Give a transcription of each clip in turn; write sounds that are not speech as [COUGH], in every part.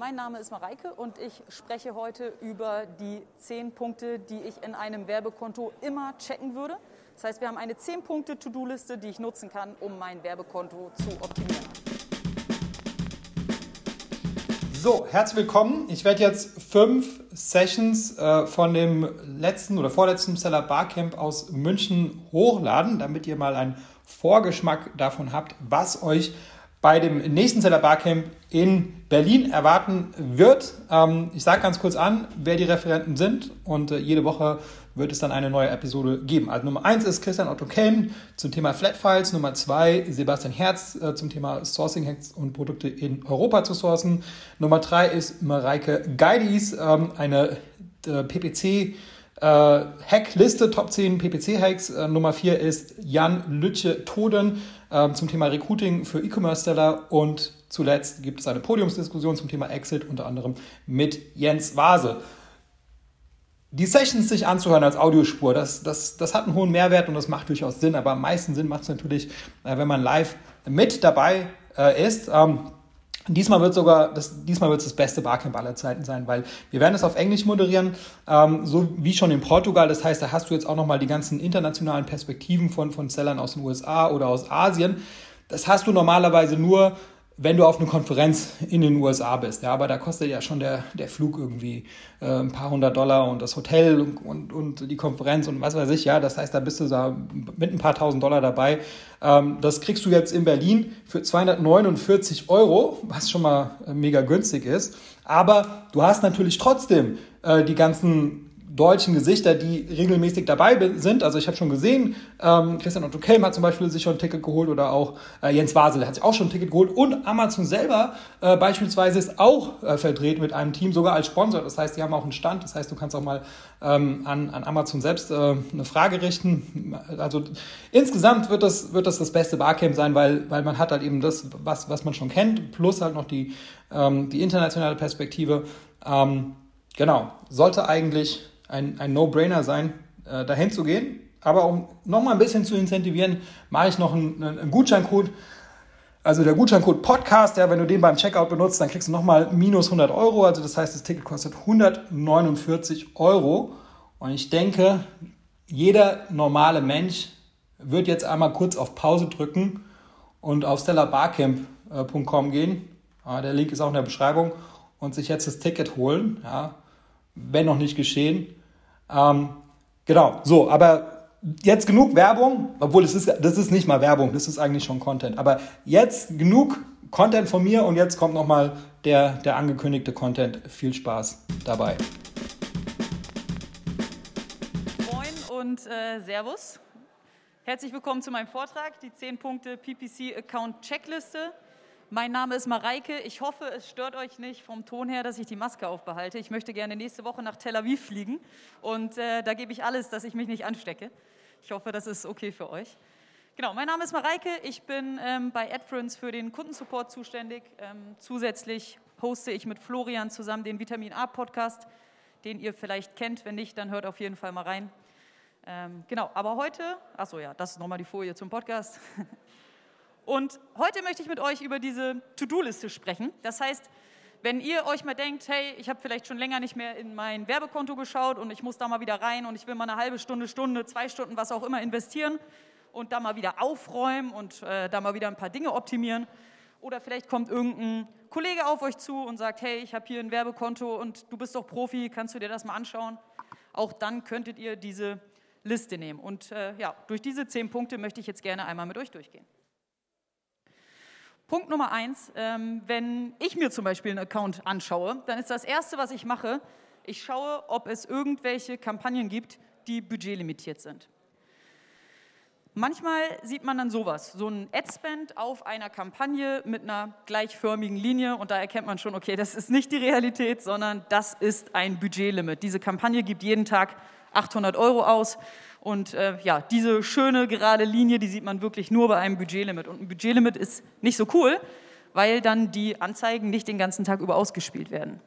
Mein Name ist Mareike und ich spreche heute über die zehn Punkte, die ich in einem Werbekonto immer checken würde. Das heißt, wir haben eine 10 Punkte To-Do-Liste, die ich nutzen kann, um mein Werbekonto zu optimieren. So, herzlich willkommen. Ich werde jetzt fünf Sessions äh, von dem letzten oder vorletzten Seller Barcamp aus München hochladen, damit ihr mal einen Vorgeschmack davon habt, was euch bei dem nächsten Seller Barcamp in Berlin erwarten wird. Ähm, ich sage ganz kurz an, wer die Referenten sind und äh, jede Woche wird es dann eine neue Episode geben. Also Nummer eins ist Christian Otto Kelm zum Thema Flat Files, Nummer zwei Sebastian Herz äh, zum Thema Sourcing Hacks und Produkte in Europa zu sourcen. Nummer drei ist Mareike Geidis, ähm, eine äh, PPC Hackliste, Top 10 PPC-Hacks. Nummer 4 ist Jan Lütje Toden äh, zum Thema Recruiting für E-Commerce-Seller. Und zuletzt gibt es eine Podiumsdiskussion zum Thema Exit, unter anderem mit Jens Vase. Die Sessions sich anzuhören als Audiospur, das, das, das hat einen hohen Mehrwert und das macht durchaus Sinn. Aber am meisten Sinn macht es natürlich, äh, wenn man live mit dabei äh, ist. Ähm, Diesmal wird sogar, das, diesmal wird es das beste Barcamp aller Zeiten sein, weil wir werden es auf Englisch moderieren, ähm, so wie schon in Portugal. Das heißt, da hast du jetzt auch nochmal die ganzen internationalen Perspektiven von, von Sellern aus den USA oder aus Asien. Das hast du normalerweise nur wenn du auf eine Konferenz in den USA bist. Ja, aber da kostet ja schon der, der Flug irgendwie äh, ein paar hundert Dollar und das Hotel und, und, und, die Konferenz und was weiß ich. Ja, das heißt, da bist du da mit ein paar tausend Dollar dabei. Ähm, das kriegst du jetzt in Berlin für 249 Euro, was schon mal äh, mega günstig ist. Aber du hast natürlich trotzdem äh, die ganzen deutschen Gesichter, die regelmäßig dabei sind. Also ich habe schon gesehen, ähm, Christian Otto Kelm hat zum Beispiel sich schon ein Ticket geholt oder auch äh, Jens Wasel hat sich auch schon ein Ticket geholt und Amazon selber äh, beispielsweise ist auch äh, vertreten mit einem Team, sogar als Sponsor. Das heißt, die haben auch einen Stand. Das heißt, du kannst auch mal ähm, an, an Amazon selbst äh, eine Frage richten. Also insgesamt wird das, wird das das beste Barcamp sein, weil, weil man hat halt eben das, was, was man schon kennt, plus halt noch die, ähm, die internationale Perspektive. Ähm, genau, sollte eigentlich ein, ein No-Brainer sein, äh, dahin zu gehen. Aber um nochmal ein bisschen zu incentivieren, mache ich noch einen, einen Gutscheincode. Also der Gutscheincode Podcast, ja, wenn du den beim Checkout benutzt, dann kriegst du nochmal minus 100 Euro. Also das heißt, das Ticket kostet 149 Euro. Und ich denke, jeder normale Mensch wird jetzt einmal kurz auf Pause drücken und auf stellarbarcamp.com gehen. Ja, der Link ist auch in der Beschreibung und sich jetzt das Ticket holen. Ja, wenn noch nicht geschehen. Ähm, genau, so, aber jetzt genug Werbung, obwohl das ist, das ist nicht mal Werbung, das ist eigentlich schon Content. Aber jetzt genug Content von mir und jetzt kommt nochmal der, der angekündigte Content. Viel Spaß dabei. Moin und äh, Servus. Herzlich willkommen zu meinem Vortrag, die 10 Punkte PPC Account Checkliste. Mein Name ist Mareike. Ich hoffe, es stört euch nicht vom Ton her, dass ich die Maske aufbehalte. Ich möchte gerne nächste Woche nach Tel Aviv fliegen und äh, da gebe ich alles, dass ich mich nicht anstecke. Ich hoffe, das ist okay für euch. Genau, mein Name ist Mareike. Ich bin ähm, bei AdFriends für den Kundensupport zuständig. Ähm, zusätzlich hoste ich mit Florian zusammen den Vitamin A Podcast, den ihr vielleicht kennt. Wenn nicht, dann hört auf jeden Fall mal rein. Ähm, genau, aber heute, achso ja, das ist nochmal die Folie zum Podcast. [LAUGHS] Und heute möchte ich mit euch über diese To-Do-Liste sprechen. Das heißt, wenn ihr euch mal denkt, hey, ich habe vielleicht schon länger nicht mehr in mein Werbekonto geschaut und ich muss da mal wieder rein und ich will mal eine halbe Stunde, Stunde, zwei Stunden, was auch immer investieren und da mal wieder aufräumen und äh, da mal wieder ein paar Dinge optimieren. Oder vielleicht kommt irgendein Kollege auf euch zu und sagt, hey, ich habe hier ein Werbekonto und du bist doch Profi, kannst du dir das mal anschauen? Auch dann könntet ihr diese Liste nehmen. Und äh, ja, durch diese zehn Punkte möchte ich jetzt gerne einmal mit euch durchgehen. Punkt Nummer eins, ähm, wenn ich mir zum Beispiel einen Account anschaue, dann ist das Erste, was ich mache, ich schaue, ob es irgendwelche Kampagnen gibt, die budgetlimitiert sind. Manchmal sieht man dann sowas, so ein Ad-Spend auf einer Kampagne mit einer gleichförmigen Linie und da erkennt man schon, okay, das ist nicht die Realität, sondern das ist ein Budgetlimit. Diese Kampagne gibt jeden Tag 800 Euro aus und äh, ja, diese schöne gerade Linie, die sieht man wirklich nur bei einem Budgetlimit. Und ein Budgetlimit ist nicht so cool, weil dann die Anzeigen nicht den ganzen Tag über ausgespielt werden.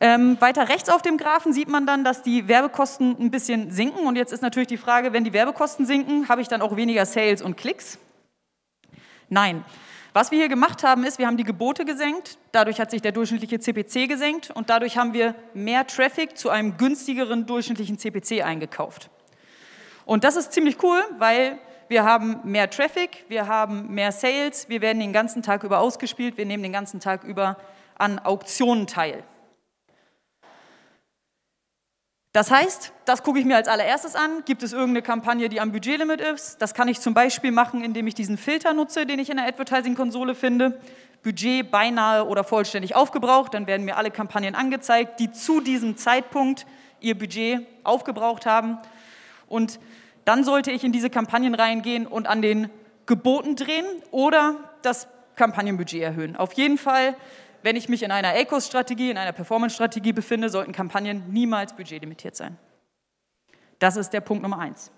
Ähm, weiter rechts auf dem Graphen sieht man dann, dass die Werbekosten ein bisschen sinken. Und jetzt ist natürlich die Frage, wenn die Werbekosten sinken, habe ich dann auch weniger Sales und Klicks? Nein. Was wir hier gemacht haben, ist, wir haben die Gebote gesenkt, dadurch hat sich der durchschnittliche CPC gesenkt und dadurch haben wir mehr Traffic zu einem günstigeren durchschnittlichen CPC eingekauft. Und das ist ziemlich cool, weil wir haben mehr Traffic, wir haben mehr Sales, wir werden den ganzen Tag über ausgespielt, wir nehmen den ganzen Tag über an Auktionen teil. Das heißt, das gucke ich mir als allererstes an. Gibt es irgendeine Kampagne, die am Budgetlimit ist? Das kann ich zum Beispiel machen, indem ich diesen Filter nutze, den ich in der Advertising-Konsole finde. Budget beinahe oder vollständig aufgebraucht. Dann werden mir alle Kampagnen angezeigt, die zu diesem Zeitpunkt ihr Budget aufgebraucht haben. Und dann sollte ich in diese Kampagnen reingehen und an den Geboten drehen oder das Kampagnenbudget erhöhen. Auf jeden Fall wenn ich mich in einer ACOS-Strategie, in einer Performance-Strategie befinde, sollten Kampagnen niemals budgetlimitiert sein. Das ist der Punkt Nummer eins.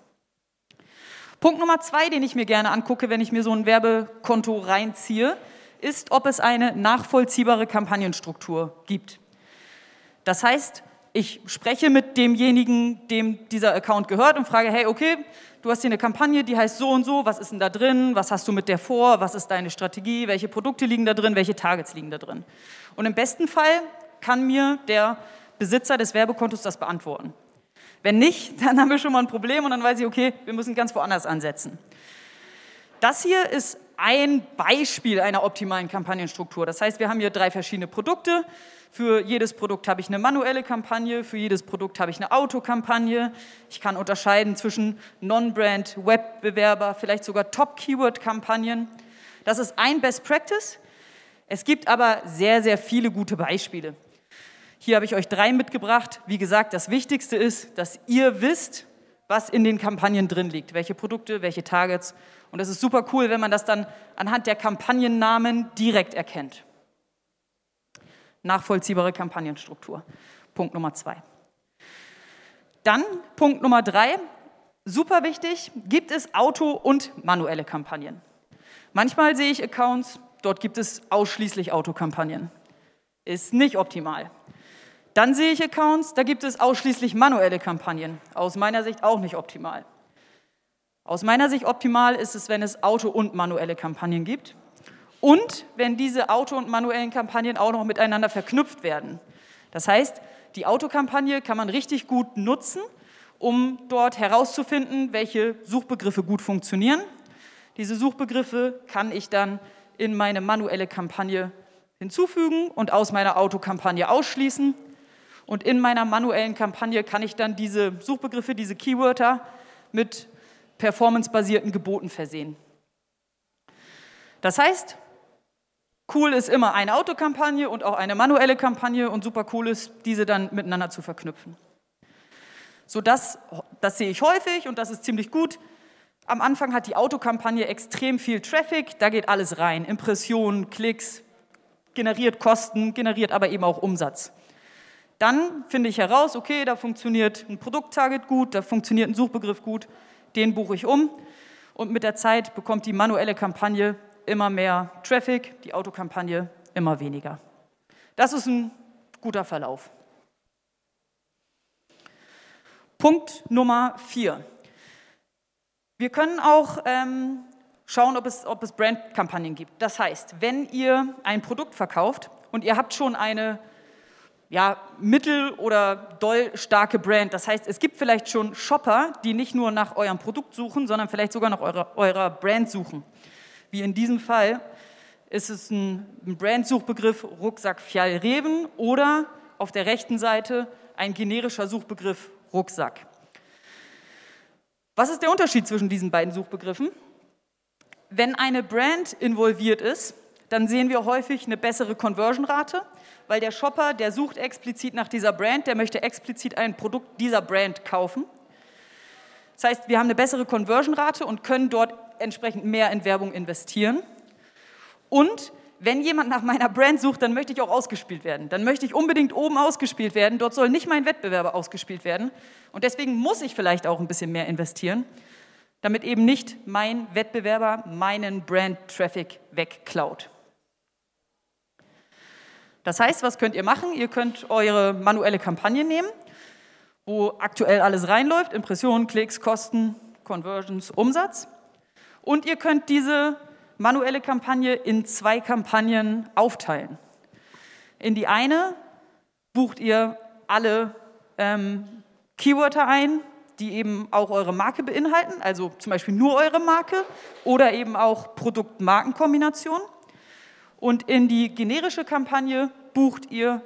Punkt Nummer zwei, den ich mir gerne angucke, wenn ich mir so ein Werbekonto reinziehe, ist, ob es eine nachvollziehbare Kampagnenstruktur gibt. Das heißt, ich spreche mit demjenigen, dem dieser Account gehört und frage, hey, okay, du hast hier eine Kampagne, die heißt so und so, was ist denn da drin, was hast du mit der vor, was ist deine Strategie, welche Produkte liegen da drin, welche Targets liegen da drin. Und im besten Fall kann mir der Besitzer des Werbekontos das beantworten. Wenn nicht, [LAUGHS] dann haben wir schon mal ein Problem und dann weiß ich, okay, wir müssen ganz woanders ansetzen. Das hier ist ein Beispiel einer optimalen Kampagnenstruktur. Das heißt, wir haben hier drei verschiedene Produkte. Für jedes Produkt habe ich eine manuelle Kampagne, für jedes Produkt habe ich eine Autokampagne. Ich kann unterscheiden zwischen Non-Brand, Wettbewerber, vielleicht sogar Top-Keyword-Kampagnen. Das ist ein Best Practice. Es gibt aber sehr, sehr viele gute Beispiele. Hier habe ich euch drei mitgebracht. Wie gesagt, das Wichtigste ist, dass ihr wisst, was in den Kampagnen drin liegt, welche Produkte, welche Targets. Und das ist super cool, wenn man das dann anhand der Kampagnennamen direkt erkennt nachvollziehbare Kampagnenstruktur. Punkt Nummer zwei. Dann Punkt Nummer drei, super wichtig, gibt es Auto- und manuelle Kampagnen. Manchmal sehe ich Accounts, dort gibt es ausschließlich Autokampagnen. Ist nicht optimal. Dann sehe ich Accounts, da gibt es ausschließlich manuelle Kampagnen. Aus meiner Sicht auch nicht optimal. Aus meiner Sicht optimal ist es, wenn es Auto- und manuelle Kampagnen gibt. Und wenn diese Auto- und manuellen Kampagnen auch noch miteinander verknüpft werden. Das heißt, die Autokampagne kann man richtig gut nutzen, um dort herauszufinden, welche Suchbegriffe gut funktionieren. Diese Suchbegriffe kann ich dann in meine manuelle Kampagne hinzufügen und aus meiner Autokampagne ausschließen. Und in meiner manuellen Kampagne kann ich dann diese Suchbegriffe, diese Keywörter mit performancebasierten Geboten versehen. Das heißt, Cool ist immer eine Autokampagne und auch eine manuelle Kampagne und super cool ist, diese dann miteinander zu verknüpfen. So das, das sehe ich häufig und das ist ziemlich gut. Am Anfang hat die Autokampagne extrem viel Traffic, da geht alles rein. Impressionen, Klicks, generiert Kosten, generiert aber eben auch Umsatz. Dann finde ich heraus, okay, da funktioniert ein Produkttarget gut, da funktioniert ein Suchbegriff gut, den buche ich um. Und mit der Zeit bekommt die manuelle Kampagne immer mehr Traffic, die Autokampagne immer weniger. Das ist ein guter Verlauf. Punkt Nummer vier. Wir können auch ähm, schauen, ob es, ob es Brandkampagnen gibt. Das heißt, wenn ihr ein Produkt verkauft und ihr habt schon eine ja, mittel- oder doll starke Brand, das heißt, es gibt vielleicht schon Shopper, die nicht nur nach eurem Produkt suchen, sondern vielleicht sogar nach eurer, eurer Brand suchen wie in diesem Fall, ist es ein Brandsuchbegriff Rucksack Fjallreven oder auf der rechten Seite ein generischer Suchbegriff Rucksack. Was ist der Unterschied zwischen diesen beiden Suchbegriffen? Wenn eine Brand involviert ist, dann sehen wir häufig eine bessere Conversion-Rate, weil der Shopper, der sucht explizit nach dieser Brand, der möchte explizit ein Produkt dieser Brand kaufen. Das heißt, wir haben eine bessere Conversion-Rate und können dort entsprechend mehr in Werbung investieren. Und wenn jemand nach meiner Brand sucht, dann möchte ich auch ausgespielt werden. Dann möchte ich unbedingt oben ausgespielt werden. Dort soll nicht mein Wettbewerber ausgespielt werden. Und deswegen muss ich vielleicht auch ein bisschen mehr investieren, damit eben nicht mein Wettbewerber meinen Brand-Traffic wegklaut. Das heißt, was könnt ihr machen? Ihr könnt eure manuelle Kampagne nehmen, wo aktuell alles reinläuft, Impressionen, Klicks, Kosten, Conversions, Umsatz. Und ihr könnt diese manuelle Kampagne in zwei Kampagnen aufteilen. In die eine bucht ihr alle ähm, Keywörter ein, die eben auch eure Marke beinhalten, also zum Beispiel nur eure Marke oder eben auch Produkt-Marken-Kombination. Und in die generische Kampagne bucht ihr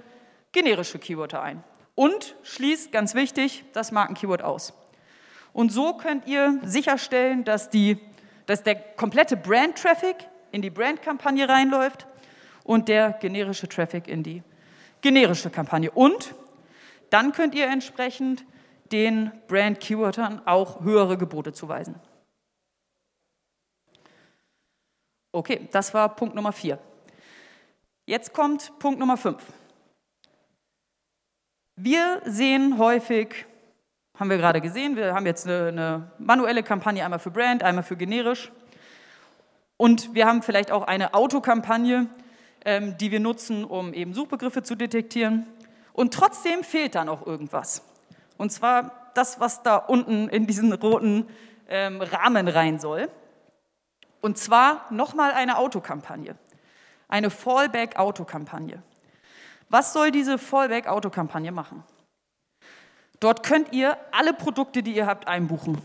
generische Keywörter ein und schließt, ganz wichtig, das Markenkeyword aus. Und so könnt ihr sicherstellen, dass, die, dass der komplette Brand-Traffic in die Brand-Kampagne reinläuft und der generische Traffic in die generische Kampagne. Und dann könnt ihr entsprechend den Brand-Keywordern auch höhere Gebote zuweisen. Okay, das war Punkt Nummer vier. Jetzt kommt Punkt Nummer fünf. Wir sehen häufig, haben wir gerade gesehen, wir haben jetzt eine, eine, manuelle Kampagne, einmal für Brand, einmal für generisch. Und wir haben vielleicht auch eine Autokampagne, ähm, die wir nutzen, um eben Suchbegriffe zu detektieren. Und trotzdem fehlt da noch irgendwas. Und zwar das, was da unten in diesen roten ähm, Rahmen rein soll. Und zwar nochmal eine Autokampagne. Eine Fallback-Autokampagne. Was soll diese Fallback-Autokampagne machen? Dort könnt ihr alle Produkte, die ihr habt, einbuchen.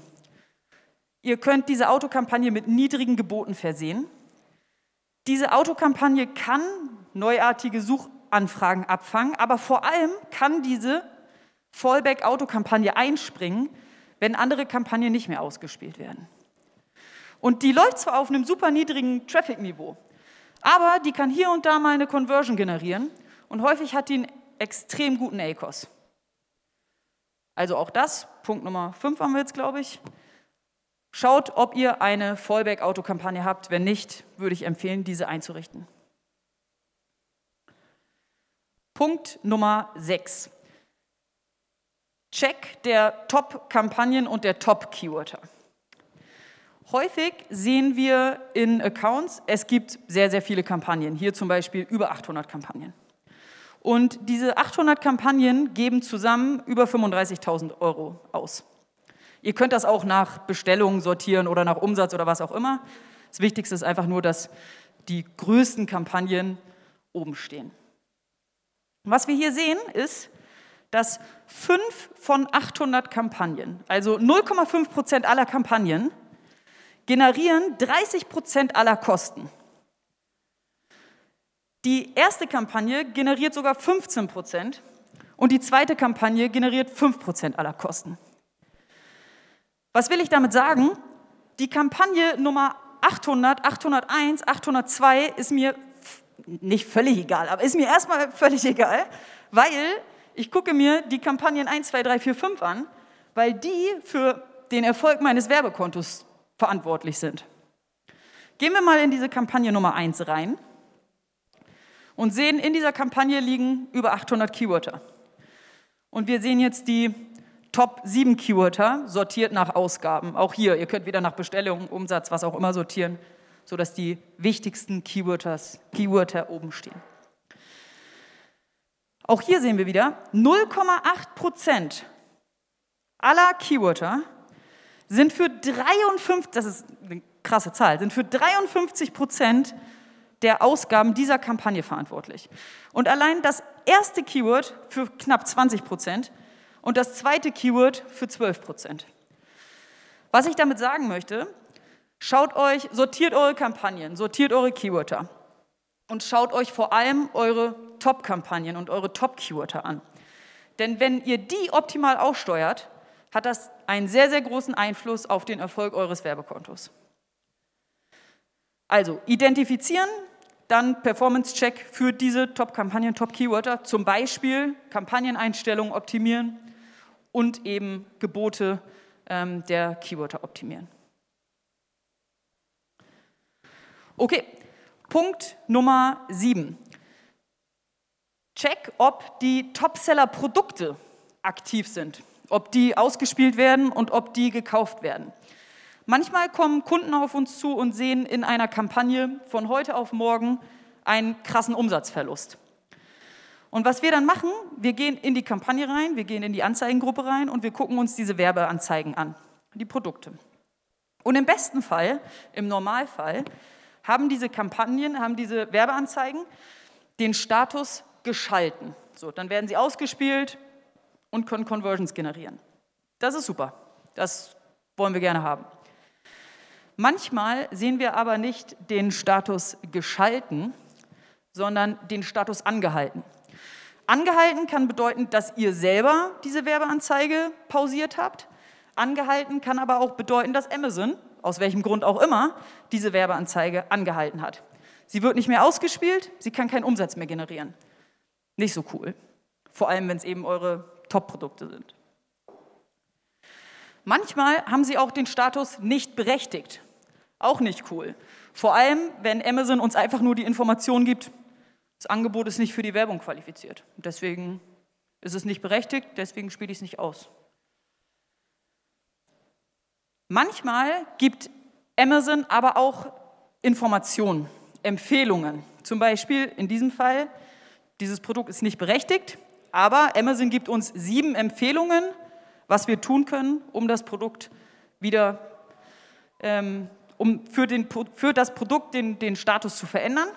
Ihr könnt diese Autokampagne mit niedrigen Geboten versehen. Diese Autokampagne kann neuartige Suchanfragen abfangen, aber vor allem kann diese Fallback-Autokampagne einspringen, wenn andere Kampagnen nicht mehr ausgespielt werden. Und die läuft zwar auf einem super niedrigen Traffic-Niveau, aber die kann hier und da mal eine Conversion generieren und häufig hat die einen extrem guten ACOS. Also auch das, Punkt Nummer 5 haben wir jetzt, glaube ich. Schaut, ob ihr eine Fallback-Autokampagne habt. Wenn nicht, würde ich empfehlen, diese einzurichten. Punkt Nummer 6. Check der Top-Kampagnen und der Top-Keywörter. Häufig sehen wir in Accounts, es gibt sehr, sehr viele Kampagnen. Hier zum Beispiel über 800 Kampagnen. Und diese 800 Kampagnen geben zusammen über 35.000 Euro aus. Ihr könnt das auch nach Bestellungen sortieren oder nach Umsatz oder was auch immer. Das Wichtigste ist einfach nur, dass die größten Kampagnen oben stehen. Was wir hier sehen, ist, dass fünf von 800 Kampagnen, also 0,5 Prozent aller Kampagnen, generieren 30 Prozent aller Kosten. Die erste Kampagne generiert sogar 15 Prozent und die zweite Kampagne generiert 5 Prozent aller Kosten. Was will ich damit sagen? Die Kampagne Nummer 800, 801, 802 ist mir nicht völlig egal, aber ist mir erstmal völlig egal, weil ich gucke mir die Kampagnen 1, 2, 3, 4, 5 an, weil die für den Erfolg meines Werbekontos verantwortlich sind. Gehen wir mal in diese Kampagne Nummer 1 rein und sehen, in dieser Kampagne liegen über 800 Keywörter. Und wir sehen jetzt die Top 7 Keywörter sortiert nach Ausgaben. Auch hier, ihr könnt wieder nach Bestellung, Umsatz, was auch immer sortieren, sodass die wichtigsten Keywörters, Keywörter oben stehen. Auch hier sehen wir wieder, 0,8 Prozent aller Keywörter sind für 53, das ist eine krasse Zahl, sind für 53 Prozent der Ausgaben dieser Kampagne verantwortlich. Und allein das erste Keyword für knapp 20 Prozent und das zweite Keyword für 12 Prozent. Was ich damit sagen möchte, schaut euch, sortiert eure Kampagnen, sortiert eure Keywörter und schaut euch vor allem eure Top-Kampagnen und eure Top-Keywörter an. Denn wenn ihr die optimal aussteuert, hat das einen sehr, sehr großen Einfluss auf den Erfolg eures Werbekontos. Also identifizieren, dann Performance-Check für diese Top-Kampagnen, Top-Keywörter, zum Beispiel Kampagneneinstellungen optimieren und eben Gebote ähm, der Keywörter optimieren. Okay, Punkt Nummer 7. Check, ob die Topseller-Produkte aktiv sind, ob die ausgespielt werden und ob die gekauft werden. Manchmal kommen Kunden auf uns zu und sehen in einer Kampagne von heute auf morgen einen krassen Umsatzverlust. Und was wir dann machen, wir gehen in die Kampagne rein, wir gehen in die Anzeigengruppe rein und wir gucken uns diese Werbeanzeigen an, die Produkte. Und im besten Fall, im Normalfall, haben diese Kampagnen, haben diese Werbeanzeigen den Status geschalten. So, dann werden sie ausgespielt und können Conversions generieren. Das ist super. Das wollen wir gerne haben. Manchmal sehen wir aber nicht den Status geschalten, sondern den Status angehalten. Angehalten kann bedeuten, dass ihr selber diese Werbeanzeige pausiert habt. Angehalten kann aber auch bedeuten, dass Amazon, aus welchem Grund auch immer, diese Werbeanzeige angehalten hat. Sie wird nicht mehr ausgespielt, sie kann keinen Umsatz mehr generieren. Nicht so cool. Vor allem, wenn es eben eure Top-Produkte sind. Manchmal haben sie auch den Status nicht berechtigt. Auch nicht cool. Vor allem, wenn Amazon uns einfach nur die Information gibt, das Angebot ist nicht für die Werbung qualifiziert. Deswegen ist es nicht berechtigt, deswegen spiele ich es nicht aus. Manchmal gibt Amazon aber auch Informationen, Empfehlungen. Zum Beispiel in diesem Fall, dieses Produkt ist nicht berechtigt, aber Amazon gibt uns sieben Empfehlungen, was wir tun können, um das Produkt wieder, ähm, um für, den, für das Produkt den, den Status zu verändern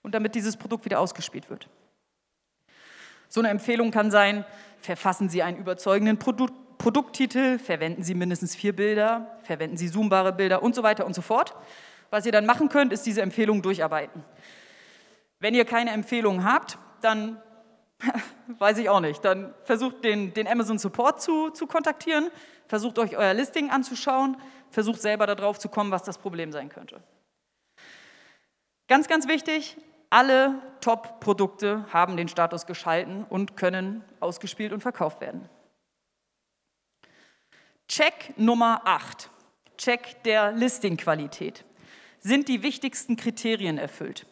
und damit dieses Produkt wieder ausgespielt wird. So eine Empfehlung kann sein, verfassen Sie einen überzeugenden Produ Produkttitel, verwenden Sie mindestens vier Bilder, verwenden Sie zoombare Bilder und so weiter und so fort. Was ihr dann machen könnt, ist diese Empfehlung durcharbeiten. Wenn ihr keine Empfehlung habt, dann [LAUGHS] weiß ich auch nicht, dann versucht den, den Amazon Support zu, zu kontaktieren, versucht euch euer Listing anzuschauen, versucht selber darauf zu kommen, was das Problem sein könnte. Ganz, ganz wichtig, alle Top-Produkte haben den Status geschalten und können ausgespielt und verkauft werden. Check Nummer 8, Check der Listing-Qualität. Sind die wichtigsten Kriterien erfüllt?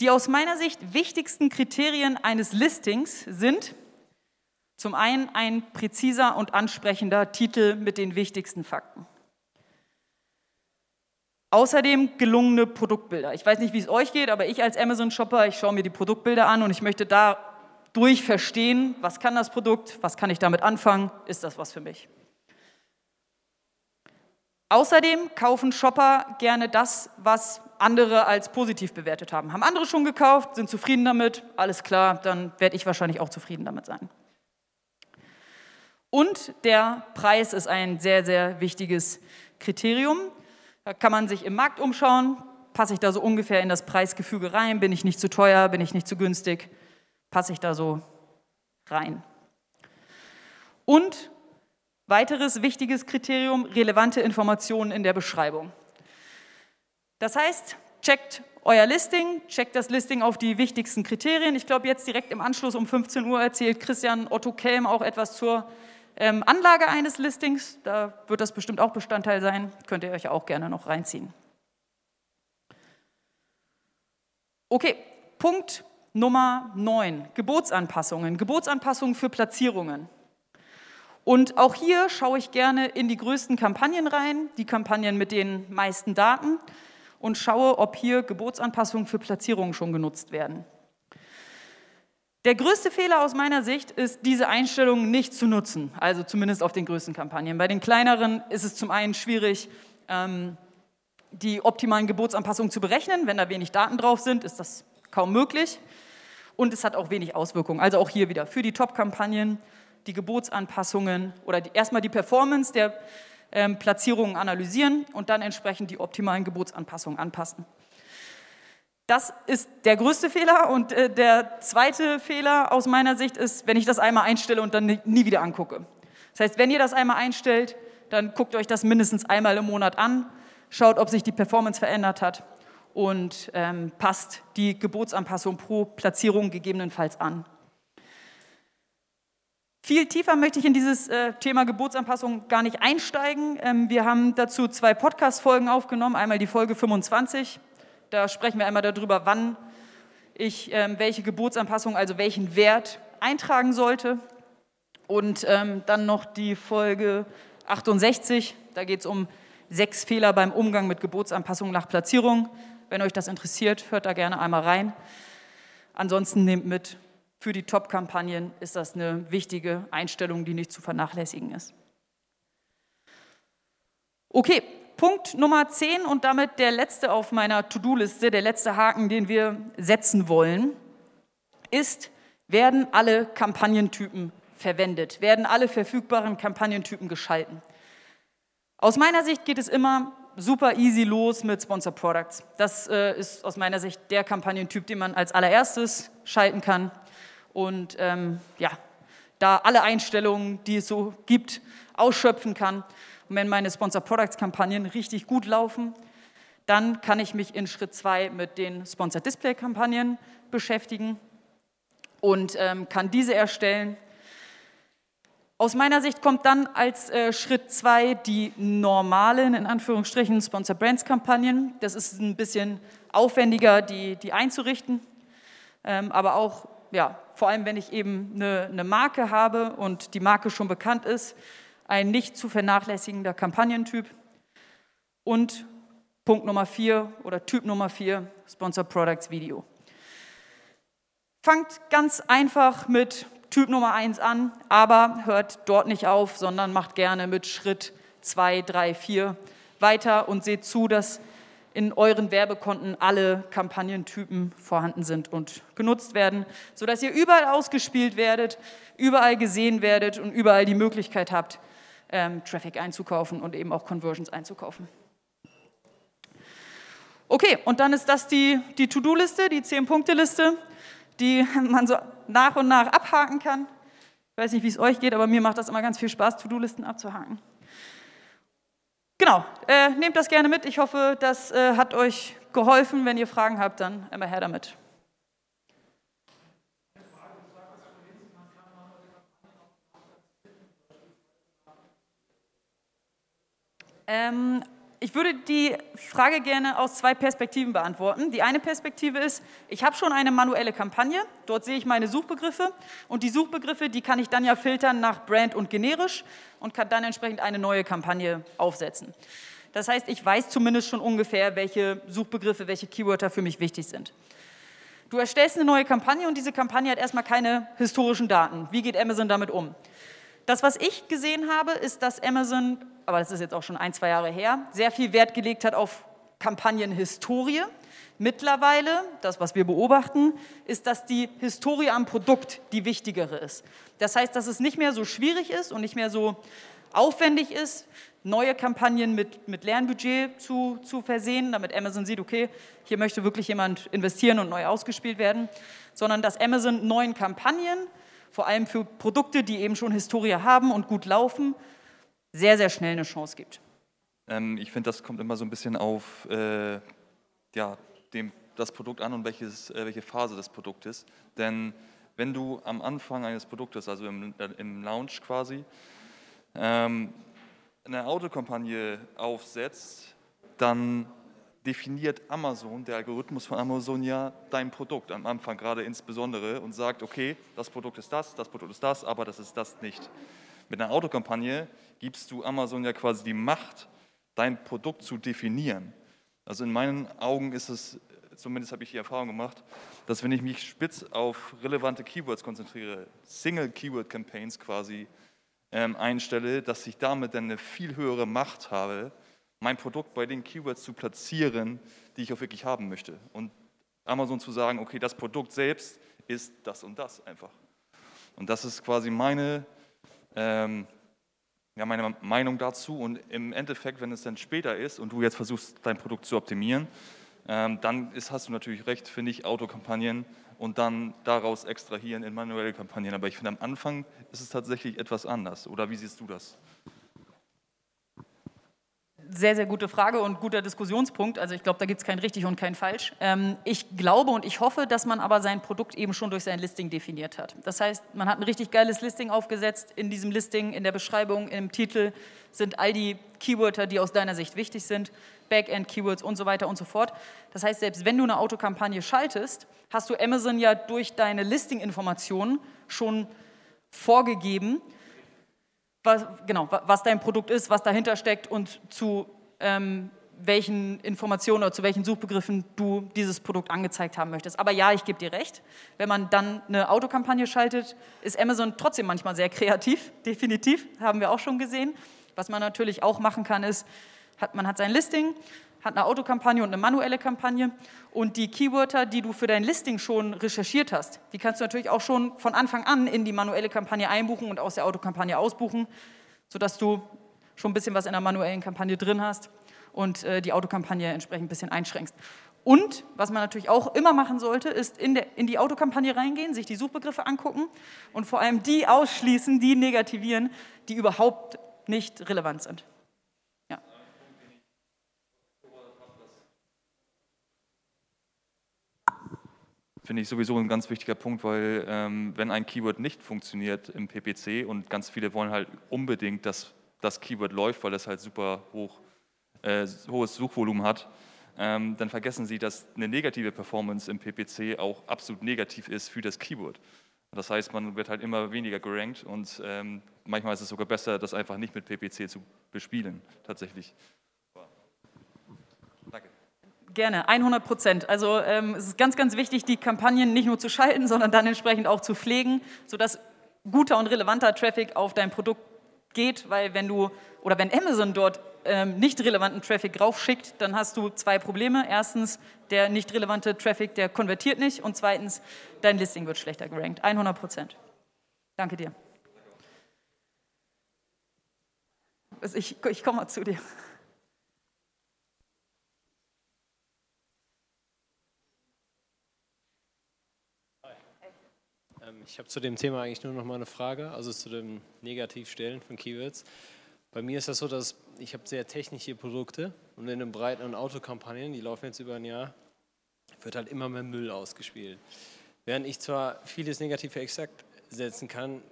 Die aus meiner Sicht wichtigsten Kriterien eines Listings sind zum einen ein präziser und ansprechender Titel mit den wichtigsten Fakten. Außerdem gelungene Produktbilder. Ich weiß nicht, wie es euch geht, aber ich als Amazon-Shopper, ich schaue mir die Produktbilder an und ich möchte dadurch verstehen, was kann das Produkt, was kann ich damit anfangen, ist das was für mich. Außerdem kaufen Shopper gerne das, was andere als positiv bewertet haben. Haben andere schon gekauft, sind zufrieden damit, alles klar, dann werde ich wahrscheinlich auch zufrieden damit sein. Und der Preis ist ein sehr, sehr wichtiges Kriterium. Da kann man sich im Markt umschauen, passe ich da so ungefähr in das Preisgefüge rein, bin ich nicht zu teuer, bin ich nicht zu günstig, passe ich da so rein. Und weiteres wichtiges Kriterium, relevante Informationen in der Beschreibung. Das heißt, checkt euer Listing, checkt das Listing auf die wichtigsten Kriterien. Ich glaube, jetzt direkt im Anschluss um 15 Uhr erzählt Christian Otto Kelm auch etwas zur ähm, Anlage eines Listings, da wird das bestimmt auch Bestandteil sein, könnt ihr euch auch gerne noch reinziehen. Okay, Punkt Nummer 9, Gebotsanpassungen. Gebotsanpassungen für Platzierungen. Und auch hier schaue ich gerne in die größten Kampagnen rein, die Kampagnen mit den meisten Daten und schaue, ob hier Gebotsanpassungen für Platzierungen schon genutzt werden. Der größte Fehler aus meiner Sicht ist, diese Einstellung nicht zu nutzen, also zumindest auf den größten Kampagnen. Bei den kleineren ist es zum einen schwierig, ähm, die optimalen Gebotsanpassungen zu berechnen. Wenn da wenig Daten drauf sind, ist das kaum möglich. Und es hat auch wenig Auswirkungen. Also auch hier wieder für die Top-Kampagnen die Gebotsanpassungen oder die, erstmal die Performance der ähm, Platzierungen analysieren und dann entsprechend die optimalen Gebotsanpassungen anpassen. Das ist der größte Fehler. Und äh, der zweite Fehler aus meiner Sicht ist, wenn ich das einmal einstelle und dann nie wieder angucke. Das heißt, wenn ihr das einmal einstellt, dann guckt euch das mindestens einmal im Monat an, schaut, ob sich die Performance verändert hat und ähm, passt die Gebotsanpassung pro Platzierung gegebenenfalls an. Viel tiefer möchte ich in dieses äh, Thema Gebotsanpassung gar nicht einsteigen. Ähm, wir haben dazu zwei Podcast-Folgen aufgenommen. Einmal die Folge 25 da sprechen wir einmal darüber, wann ich ähm, welche Geburtsanpassung, also welchen Wert eintragen sollte. Und ähm, dann noch die Folge 68, da geht es um sechs Fehler beim Umgang mit Geburtsanpassungen nach Platzierung. Wenn euch das interessiert, hört da gerne einmal rein. Ansonsten nehmt mit, für die Top-Kampagnen ist das eine wichtige Einstellung, die nicht zu vernachlässigen ist. Okay, Punkt Nummer 10 und damit der letzte auf meiner To-Do-Liste, der letzte Haken, den wir setzen wollen, ist, werden alle Kampagnentypen verwendet, werden alle verfügbaren Kampagnentypen geschalten. Aus meiner Sicht geht es immer super easy los mit Sponsor Products. Das äh, ist aus meiner Sicht der Kampagnentyp, den man als allererstes schalten kann und ähm, ja, da alle Einstellungen, die es so gibt, ausschöpfen kann. Und wenn meine Sponsor Products Kampagnen richtig gut laufen, dann kann ich mich in Schritt zwei mit den Sponsor Display Kampagnen beschäftigen und ähm, kann diese erstellen. Aus meiner Sicht kommt dann als äh, Schritt zwei die normalen, in Anführungsstrichen, Sponsor Brands Kampagnen. Das ist ein bisschen aufwendiger, die, die einzurichten, ähm, aber auch, ja, vor allem wenn ich eben eine, eine Marke habe und die Marke schon bekannt ist, ein nicht zu vernachlässigender Kampagnentyp. Und Punkt Nummer vier oder Typ Nummer vier, Sponsor Products Video. Fangt ganz einfach mit Typ Nummer eins an, aber hört dort nicht auf, sondern macht gerne mit Schritt zwei, drei, vier weiter und seht zu, dass in euren Werbekonten alle Kampagnentypen vorhanden sind und genutzt werden, sodass ihr überall ausgespielt werdet, überall gesehen werdet und überall die Möglichkeit habt, ähm, Traffic einzukaufen und eben auch Conversions einzukaufen. Okay, und dann ist das die, die To-Do-Liste, die 10-Punkte-Liste, die [LAUGHS] man so nach und nach abhaken kann. Ich weiß nicht, wie es euch geht, aber mir macht das immer ganz viel Spaß, To-Do-Listen abzuhaken. Genau, äh, nehmt das gerne mit. Ich hoffe, das äh, hat euch geholfen. Wenn ihr Fragen habt, dann immer her damit. Ähm, ich würde die Frage gerne aus zwei Perspektiven beantworten. Die eine Perspektive ist, ich habe schon eine manuelle Kampagne, dort sehe ich meine Suchbegriffe und die Suchbegriffe, die kann ich dann ja filtern nach Brand und generisch und kann dann entsprechend eine neue Kampagne aufsetzen. Das heißt, ich weiß zumindest schon ungefähr, welche Suchbegriffe, welche Keywörter für mich wichtig sind. Du erstellst eine neue Kampagne und diese Kampagne hat erstmal keine historischen Daten. Wie geht Amazon damit um? Das, was ich gesehen habe, ist, dass Amazon aber das ist jetzt auch schon ein, zwei Jahre her, sehr viel Wert gelegt hat auf Kampagnenhistorie. Mittlerweile, das, was wir beobachten, ist, dass die Historie am Produkt die wichtigere ist. Das heißt, dass es nicht mehr so schwierig ist und nicht mehr so aufwendig ist, neue Kampagnen mit, mit Lernbudget zu, zu versehen, damit Amazon sieht, okay, hier möchte wirklich jemand investieren und neu ausgespielt werden, sondern dass Amazon neuen Kampagnen, vor allem für Produkte, die eben schon Historie haben und gut laufen, sehr, sehr schnell eine Chance gibt. Ähm, ich finde, das kommt immer so ein bisschen auf äh, ja, dem, das Produkt an und welches, äh, welche Phase des Produktes. Denn wenn du am Anfang eines Produktes, also im, äh, im Launch quasi, ähm, eine Autokampagne aufsetzt, dann definiert Amazon, der Algorithmus von Amazon ja dein Produkt am Anfang gerade insbesondere und sagt, okay, das Produkt ist das, das Produkt ist das, aber das ist das nicht. Mit einer Autokampagne gibst du Amazon ja quasi die Macht, dein Produkt zu definieren. Also in meinen Augen ist es, zumindest habe ich die Erfahrung gemacht, dass wenn ich mich spitz auf relevante Keywords konzentriere, Single-Keyword-Campaigns quasi ähm, einstelle, dass ich damit dann eine viel höhere Macht habe, mein Produkt bei den Keywords zu platzieren, die ich auch wirklich haben möchte. Und Amazon zu sagen, okay, das Produkt selbst ist das und das einfach. Und das ist quasi meine ähm, ja, meine Meinung dazu. Und im Endeffekt, wenn es dann später ist und du jetzt versuchst, dein Produkt zu optimieren, ähm, dann ist, hast du natürlich recht, finde ich, Autokampagnen und dann daraus extrahieren in manuelle Kampagnen. Aber ich finde, am Anfang ist es tatsächlich etwas anders. Oder wie siehst du das? Sehr, sehr gute Frage und guter Diskussionspunkt. Also ich glaube, da gibt es kein richtig und kein falsch. Ähm, ich glaube und ich hoffe, dass man aber sein Produkt eben schon durch sein Listing definiert hat. Das heißt, man hat ein richtig geiles Listing aufgesetzt. In diesem Listing, in der Beschreibung, im Titel sind all die Keywörter, die aus deiner Sicht wichtig sind, Backend-Keywords und so weiter und so fort. Das heißt, selbst wenn du eine Autokampagne schaltest, hast du Amazon ja durch deine Listing-Informationen schon vorgegeben, was, genau, was dein Produkt ist, was dahinter steckt und zu ähm, welchen Informationen oder zu welchen Suchbegriffen du dieses Produkt angezeigt haben möchtest. Aber ja, ich gebe dir recht, wenn man dann eine Autokampagne schaltet, ist Amazon trotzdem manchmal sehr kreativ, [LAUGHS] definitiv, haben wir auch schon gesehen. Was man natürlich auch machen kann, ist, Hat, man hat sein Listing, hat eine Autokampagne und eine manuelle Kampagne. Und die Keywörter, die du für dein Listing schon recherchiert hast, die kannst du natürlich auch schon von Anfang an in die manuelle Kampagne einbuchen und aus der Autokampagne ausbuchen, sodass du schon ein bisschen was in der manuellen Kampagne drin hast und äh, die Autokampagne entsprechend ein bisschen einschränkst. Und was man natürlich auch immer machen sollte, ist in, der, in die Autokampagne reingehen, sich die Suchbegriffe angucken und vor allem die ausschließen, die negativieren, die überhaupt nicht relevant sind. Finde ich sowieso ein ganz wichtiger Punkt, weil ähm, wenn ein Keyword nicht funktioniert im PPC und ganz viele wollen halt unbedingt, dass das Keyword läuft, weil es halt super hoch, äh, hohes Suchvolumen hat, ähm, dann vergessen Sie, dass eine negative Performance im PPC auch absolut negativ ist für das Keyword. Das heißt, man wird halt immer weniger gerankt und ähm, manchmal ist es sogar besser, das einfach nicht mit PPC zu bespielen, tatsächlich. Gerne, 100 Prozent. Also ähm, es ist ganz, ganz wichtig, die Kampagnen nicht nur zu schalten, sondern dann entsprechend auch zu pflegen, sodass guter und relevanter Traffic auf dein Produkt geht, weil wenn du oder wenn Amazon dort ähm, nicht relevanten Traffic raufschickt, dann hast du zwei Probleme. Erstens, der nicht relevante Traffic, der konvertiert nicht und zweitens, dein Listing wird schlechter gerankt. 100 Prozent. Danke dir. Ich, ich komme mal zu dir. Ich habe zu dem Thema eigentlich nur noch mal eine Frage, also zu dem Negativstellen von Keywords. Bei mir ist das so, dass ich habe sehr technische Produkte und in den breiten und Autokampagnen, die laufen jetzt über ein Jahr, wird halt immer mehr Müll ausgespielt. Während ich zwar vieles negativ exakt setzen kann,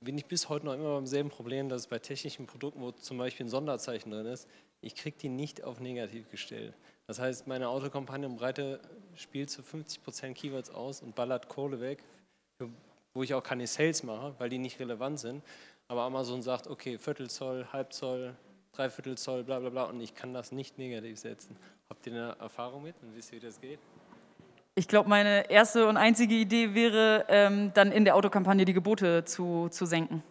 bin ich bis heute noch immer beim selben Problem, dass bei technischen Produkten, wo zum Beispiel ein Sonderzeichen drin ist, ich kriege die nicht auf negativ gestellt. Das heißt, meine Autokampagne im Breite spielt zu 50% Keywords aus und ballert Kohle weg, wo ich auch keine Sales mache, weil die nicht relevant sind. Aber Amazon sagt, okay, Viertelzoll, Halbzoll, Dreiviertelzoll, bla bla bla und ich kann das nicht negativ setzen. Habt ihr eine Erfahrung mit und wisst ihr, wie das geht? Ich glaube, meine erste und einzige Idee wäre, ähm, dann in der Autokampagne die Gebote zu, zu senken.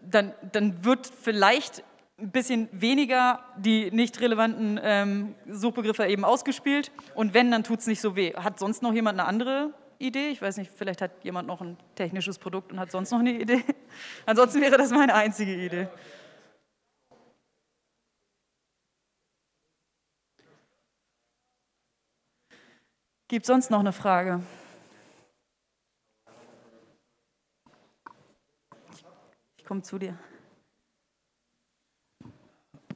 Dann, dann wird vielleicht ein bisschen weniger die nicht relevanten ähm, Suchbegriffe eben ausgespielt und wenn, dann tut es nicht so weh. Hat sonst noch jemand eine andere Idee? Ich weiß nicht, vielleicht hat jemand noch ein technisches Produkt und hat sonst noch eine Idee. [LAUGHS] Ansonsten wäre das meine einzige Idee. Gibt sonst noch eine Frage? Ich komme zu dir.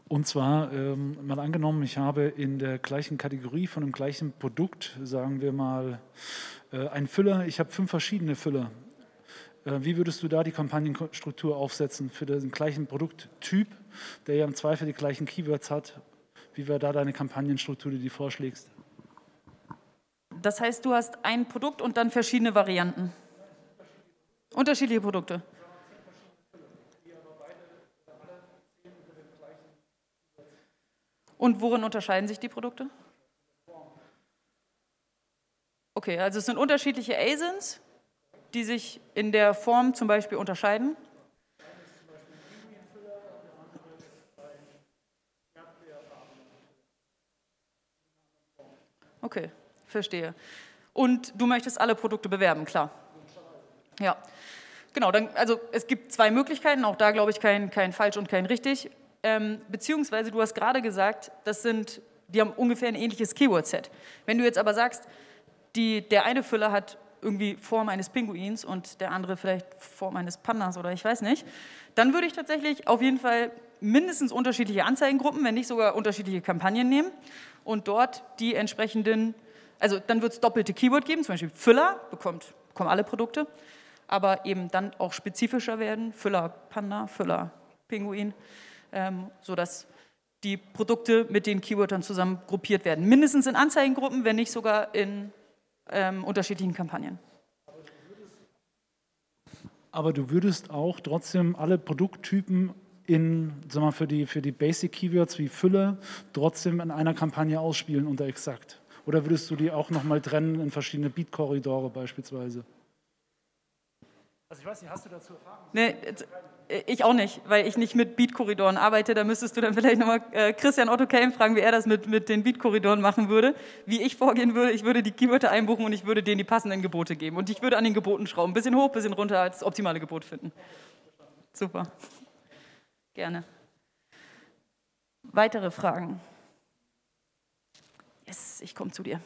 Und zwar, ähm, mal angenommen, ich habe in der gleichen Kategorie von dem gleichen Produkt, sagen wir mal, äh, einen Füller, ich habe fünf verschiedene Füller. Äh, wie würdest du da die Kampagnenstruktur aufsetzen für den gleichen Produkttyp, der ja im Zweifel die gleichen Keywords hat? Wie wäre da deine Kampagnenstruktur, die du vorschlägst? Das heißt, du hast ein Produkt und dann verschiedene Varianten. Unterschiedliche Produkte. Und worin unterscheiden sich die Produkte? Okay, also es sind unterschiedliche ASINs, die sich in der Form zum Beispiel unterscheiden. Okay, verstehe. Und du möchtest alle Produkte bewerben, klar. Ja, genau. Dann, also es gibt zwei Möglichkeiten, auch da glaube ich kein, kein falsch und kein richtig. Ähm, beziehungsweise du hast gerade gesagt, das sind, die haben ungefähr ein ähnliches Keyword-Set. Wenn du jetzt aber sagst, die, der eine Füller hat irgendwie Form eines Pinguins und der andere vielleicht Form eines Pandas oder ich weiß nicht, dann würde ich tatsächlich auf jeden Fall mindestens unterschiedliche Anzeigengruppen, wenn nicht sogar unterschiedliche Kampagnen nehmen und dort die entsprechenden, also dann wird es doppelte Keyword geben, zum Beispiel Füller, bekommt, bekommen alle Produkte, aber eben dann auch spezifischer werden, Füller Panda, Füller Pinguin, ähm, sodass die Produkte mit den Keywörtern zusammen gruppiert werden. Mindestens in Anzeigengruppen, wenn nicht sogar in ähm, unterschiedlichen Kampagnen. Aber du würdest auch trotzdem alle Produkttypen in, sag mal, für die, für die Basic Keywords wie Fülle trotzdem in einer Kampagne ausspielen unter exakt? Oder würdest du die auch nochmal trennen in verschiedene Beat-Korridore beispielsweise? Also ich weiß nicht, hast du dazu Erfahrung? Nee, äh, ich auch nicht, weil ich nicht mit Beat-Korridoren arbeite. Da müsstest du dann vielleicht nochmal äh, Christian Otto Kelm fragen, wie er das mit, mit den Beat-Korridoren machen würde. Wie ich vorgehen würde, ich würde die Keywörter einbuchen und ich würde denen die passenden Gebote geben. Und ich würde an den Geboten schrauben. Bisschen hoch, bisschen runter, als optimale Gebot finden. Super. Gerne. Weitere Fragen? Yes, ich komme zu dir.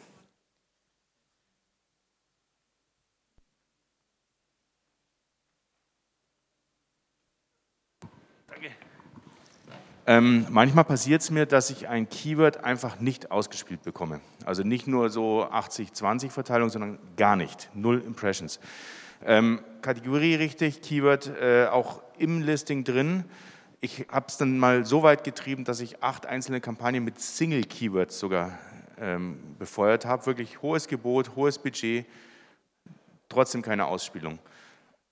Ähm, manchmal passiert es mir, dass ich ein Keyword einfach nicht ausgespielt bekomme. Also nicht nur so 80-20 Verteilung, sondern gar nicht. Null Impressions. Ähm, Kategorie richtig, Keyword äh, auch im Listing drin. Ich habe es dann mal so weit getrieben, dass ich acht einzelne Kampagnen mit Single-Keywords sogar ähm, befeuert habe. Wirklich hohes Gebot, hohes Budget, trotzdem keine Ausspielung.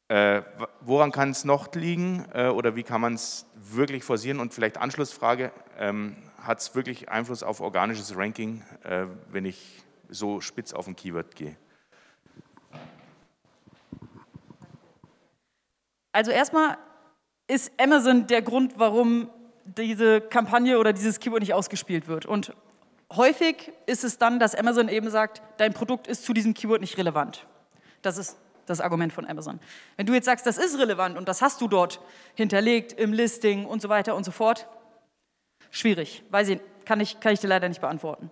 Äh, woran kann es noch liegen äh, oder wie kann man es wirklich forcieren? Und vielleicht Anschlussfrage, ähm, hat es wirklich Einfluss auf organisches Ranking, äh, wenn ich so spitz auf ein Keyword gehe? Also erstmal ist Amazon der Grund, warum diese Kampagne oder dieses Keyword nicht ausgespielt wird. Und häufig ist es dann, dass Amazon eben sagt, dein Produkt ist zu diesem Keyword nicht relevant. Das ist das Argument von Amazon. Wenn du jetzt sagst, das ist relevant und das hast du dort hinterlegt im Listing und so weiter und so fort, schwierig. Weiß ich, kann ich, kann ich dir leider nicht beantworten.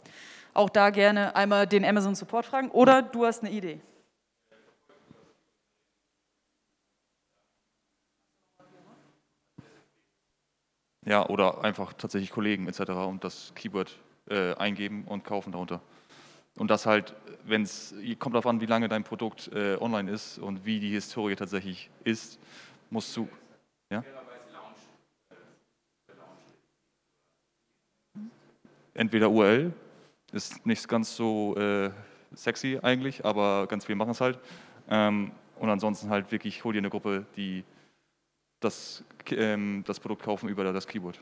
Auch da gerne einmal den Amazon Support fragen oder du hast eine Idee. Ja, oder einfach tatsächlich Kollegen etc. und das Keyword äh, eingeben und kaufen darunter. Und das halt, wenn es, kommt darauf an, wie lange dein Produkt äh, online ist und wie die Historie tatsächlich ist, musst du. Ja? Entweder URL, ist nicht ganz so äh, sexy eigentlich, aber ganz viele machen es halt. Ähm, und ansonsten halt wirklich, hol dir eine Gruppe, die das, ähm, das Produkt kaufen über das Keyboard.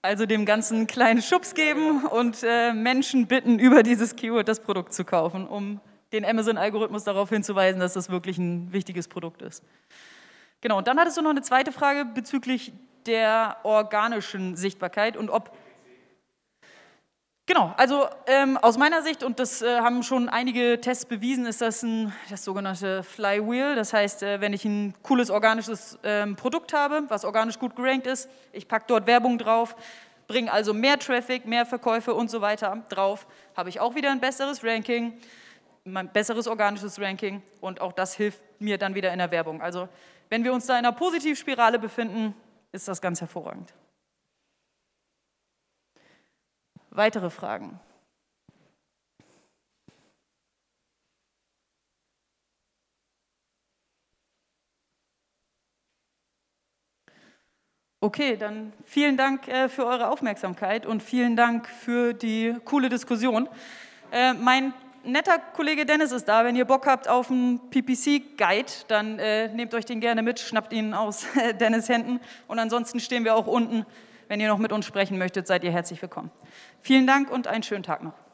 Also dem ganzen kleinen Schubs geben und äh, Menschen bitten, über dieses Keyword das Produkt zu kaufen, um den Amazon-Algorithmus darauf hinzuweisen, dass das wirklich ein wichtiges Produkt ist. Genau, und dann hattest du noch eine zweite Frage bezüglich der organischen Sichtbarkeit und ob Genau, also ähm, aus meiner Sicht, und das äh, haben schon einige Tests bewiesen, ist das ein, das sogenannte Flywheel. Das heißt, äh, wenn ich ein cooles organisches ähm, Produkt habe, was organisch gut gerankt ist, ich packe dort Werbung drauf, bringe also mehr Traffic, mehr Verkäufe und so weiter drauf, habe ich auch wieder ein besseres Ranking, ein besseres organisches Ranking und auch das hilft mir dann wieder in der Werbung. Also wenn wir uns da in einer Positivspirale befinden, ist das ganz hervorragend. Weitere Fragen? Okay, dann vielen Dank äh, für eure Aufmerksamkeit und vielen Dank für die coole Diskussion. Äh, mein netter Kollege Dennis ist da. Wenn ihr Bock habt auf einen PPC-Guide, dann äh, nehmt euch den gerne mit, schnappt ihn aus [LAUGHS] Dennis Händen. Und ansonsten stehen wir auch unten. Wenn ihr noch mit uns sprechen möchtet, seid ihr herzlich willkommen. Vielen Dank und einen schönen Tag noch.